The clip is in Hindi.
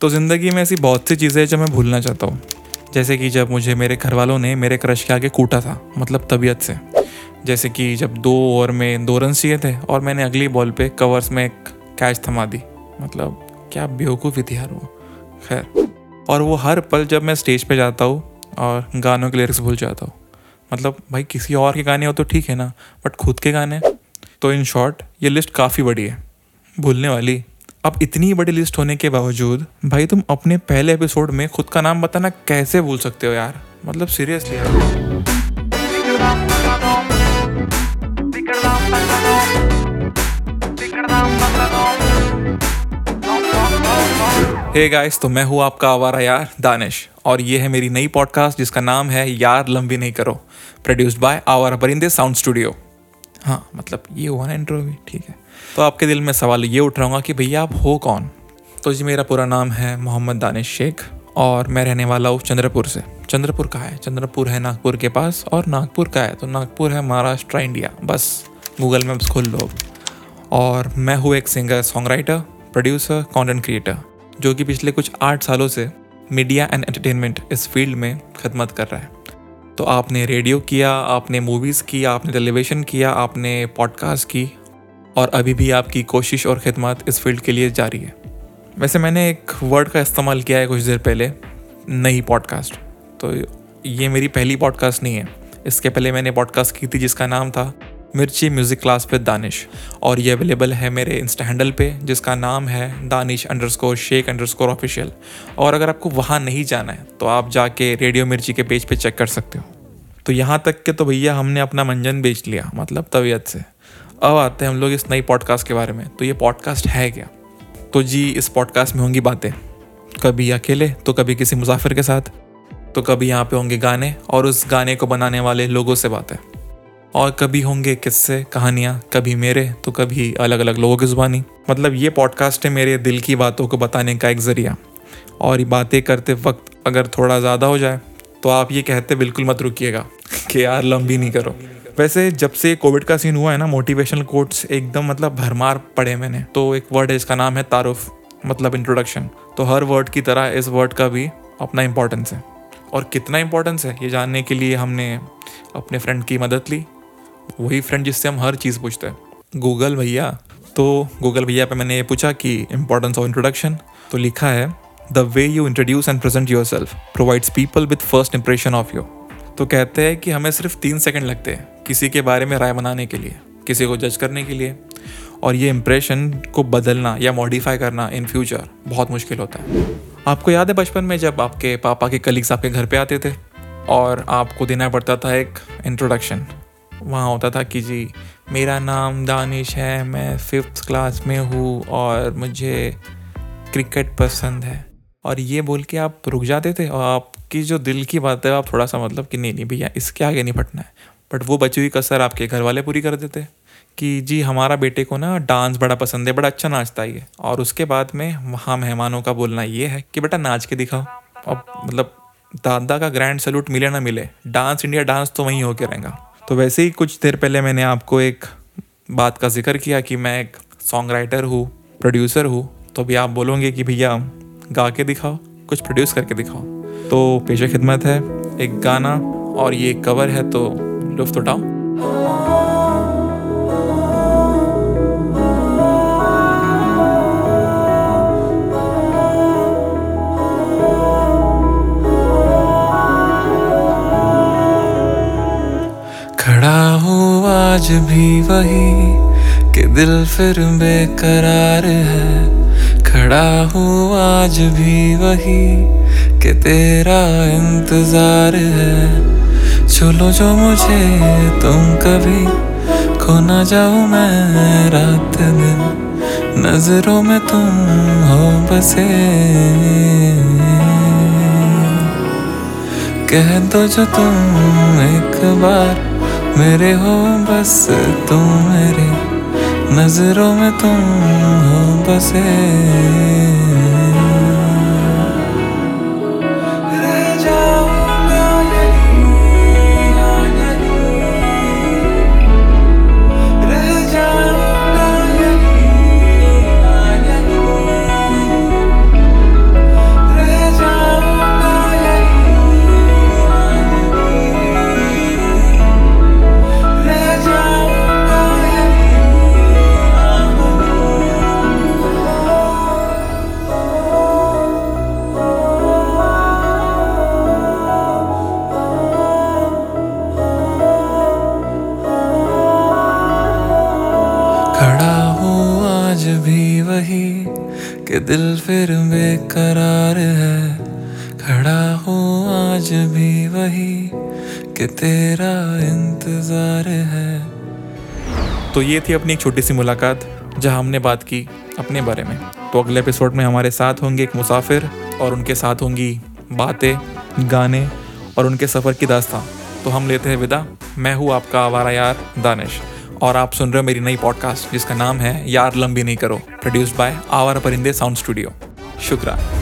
तो ज़िंदगी में ऐसी बहुत सी चीज़ें हैं जो मैं भूलना चाहता हूँ। जैसे कि जब मुझे मेरे घर वालों ने मेरे क्रश के आगे कूटा था मतलब तबीयत से। जैसे कि जब दो ओवर में दो रन चाहिए थे और मैंने अगली बॉल पे कवर्स में एक कैच थमा दी। मतलब क्या बेवकूफ़ी थी यार वो खैर, और वो हर पल जब मैं स्टेज पे जाता हूँ और गानों के लिरिक्स भूल जाता हूँ। मतलब भाई किसी और के गाने हो तो ठीक है ना बट खुद के गाने। तो इन शॉर्ट ये लिस्ट काफ़ी बड़ी है। भूलने वाली अब इतनी बड़ी लिस्ट होने के बावजूद, भाई तुम अपने पहले एपिसोड में खुद का नाम बताना कैसे भूल सकते हो यार? मतलब सीरियसली यार। हे गाइस तो मैं हूँ आपका आवारा यार, दानिश, और ये है मेरी नई पॉडकास्ट जिसका नाम है यार लंबी नहीं करो प्रोड्यूस्ड बाय आवारा परिंदे साउंड स्टूडियो हाँ मतलब ये हुआ ना इंटरव्यू ठीक है। तो आपके दिल में सवाल ये उठ रहा कि भैया आप हो कौन? तो जी, मेरा पूरा नाम है मोहम्मद दानिश शेख और मैं रहने वाला हूँ चंद्रपुर से। चंद्रपुर का है? चंद्रपुर है नागपुर के पास और नागपुर का है? तो नागपुर है महाराष्ट्र, इंडिया। बस, गूगल मैप्स खोल लो। और मैं हूँ एक singer song writer producer content creator, जो कि पिछले कुछ आठ सालों से मीडिया एंड एंटरटेनमेंट इस फ़ील्ड में खदमत कर रहा है। तो आपने रेडियो किया, आपने मूवीज़ की, आपने टेलीविज़न किया, आपने पॉडकास्ट की और अभी भी आपकी कोशिश और खिदमत इस फ़ील्ड के लिए जारी है। वैसे मैंने एक वर्ड का इस्तेमाल किया है कुछ देर पहले, नई पॉडकास्ट तो ये मेरी पहली पॉडकास्ट नहीं है। इसके पहले मैंने पॉडकास्ट की थी जिसका नाम था मिर्ची म्यूज़िक क्लास विद दानिश। और ये अवेलेबल है मेरे इंस्टा हैंडल पे, जिसका नाम है Danish underscore Shaikh underscore official और अगर आपको वहाँ नहीं जाना है तो आप जाके रेडियो मिर्ची के पेज पे चेक कर सकते हो। तो यहाँ तक के तो भैया हमने अपना मंजन बेच लिया मतलब तबीयत से। अब आते हैं हम लोग इस नई पॉडकास्ट के बारे में। तो ये पॉडकास्ट है क्या? तो जी, इस पॉडकास्ट में होंगी बातें। कभी अकेले तो कभी किसी मुसाफिर के साथ तो कभी यहाँ पे होंगे गाने, और उस गाने को बनाने वाले लोगों से बातें। और कभी होंगे किस्से, कहानियाँ, कभी मेरे तो कभी अलग अलग लोगों की ज़ुबानी। मतलब ये पॉडकास्ट है मेरे दिल की बातों को बताने का एक ज़रिया। और ये बातें करते वक्त अगर थोड़ा ज़्यादा हो जाए तो आप ये कहते बिल्कुल मत रुकिएगा कि यार लंबी नहीं करो। वैसे जब से कोविड का सीन हुआ है ना मोटिवेशनल कोट्स एकदम मतलब भरमार पड़े मैंने। तो एक वर्ड है, इसका नाम है तारुफ मतलब इंट्रोडक्शन तो हर वर्ड की तरह इस वर्ड का भी अपना इम्पोर्टेंस है। और कितना इम्पोर्टेंस है, ये जानने के लिए हमने अपने फ्रेंड की मदद ली। वही फ्रेंड जिससे हम हर चीज़ पूछते हैं। गूगल भैया तो गूगल भैया पे मैंने ये पूछा कि इम्पोर्टेंस ऑफ़ इंट्रोडक्शन तो लिखा है the way you introduce and present yourself provides people with first impression of you तो कहते हैं कि हमें सिर्फ़ तीन सेकंड लगते हैं। किसी के बारे में राय बनाने के लिए, किसी को जज करने के लिए। और ये इम्प्रेशन को बदलना या मॉडिफाई करना इन फ्यूचर बहुत मुश्किल होता है। आपको याद है बचपन में जब आपके पापा के कलीग्स आपके घर पे आते थे? और आपको देना पड़ता था एक इंट्रोडक्शन वहाँ होता था कि जी, मेरा नाम दानिश है, मैं फिफ्थ क्लास में हूँ और मुझे क्रिकेट पसंद है। और ये बोल के आप रुक जाते थे और आपकी जो दिल की बात है, आप थोड़ा सा मतलब कि नहीं नहीं भैया, इसके आगे नहीं फटना है। बट वो बची हुई कसर आपके घर वाले पूरी कर देते कि जी, हमारा बेटे को ना डांस बड़ा पसंद है, बड़ा अच्छा नाचता है और उसके बाद में वहाँ मेहमानों का बोलना ये है कि, बेटा, नाच के दिखाओ। अब मतलब दादा का ग्रैंड सैल्यूट मिले ना मिले, डांस इंडिया डांस तो वहीं होके रहेगा। तो वैसे ही कुछ देर पहले मैंने आपको एक बात का ज़िक्र किया कि मैं एक सॉन्ग राइटर हूँ प्रोड्यूसर हूँ। तो भी आप बोलोगे कि, भैया, गा के दिखाओ, कुछ प्रोड्यूस करके दिखाओ। तो पेशे खिदमत है, एक गाना और ये कवर है तो लुफ्त उठाओ आज भी वही कि दिल फिर बेकरार है। खड़ा हूँ आज भी वही कि तेरा इंतज़ार है। चलो जो मुझे तुम कभी खो ना जाऊँ मैं रात दिन। नज़रों में तुम हो बसे कह दो जो तुम एक बार मेरे हो बस तुम मेरे। नज़रों में तुम हो बसे कि दिल फिर बेकरार है। खड़ा हूँ आज भी वही कि तेरा इंतज़ार है। तो ये थी अपनी एक छोटी सी मुलाकात, जहाँ हमने बात की अपने बारे में। तो अगले एपिसोड में हमारे साथ होंगे एक मुसाफिर, और उनके साथ होंगी बातें, गाने, और उनके सफ़र की दास्तां। तो हम लेते हैं विदा। मैं हूँ आपका आवारा यार, दानिश। और आप सुन रहे हो मेरी नई पॉडकास्ट जिसका नाम है यार लंबी नहीं करो produced by our Parinde sound studio शुक्रिया।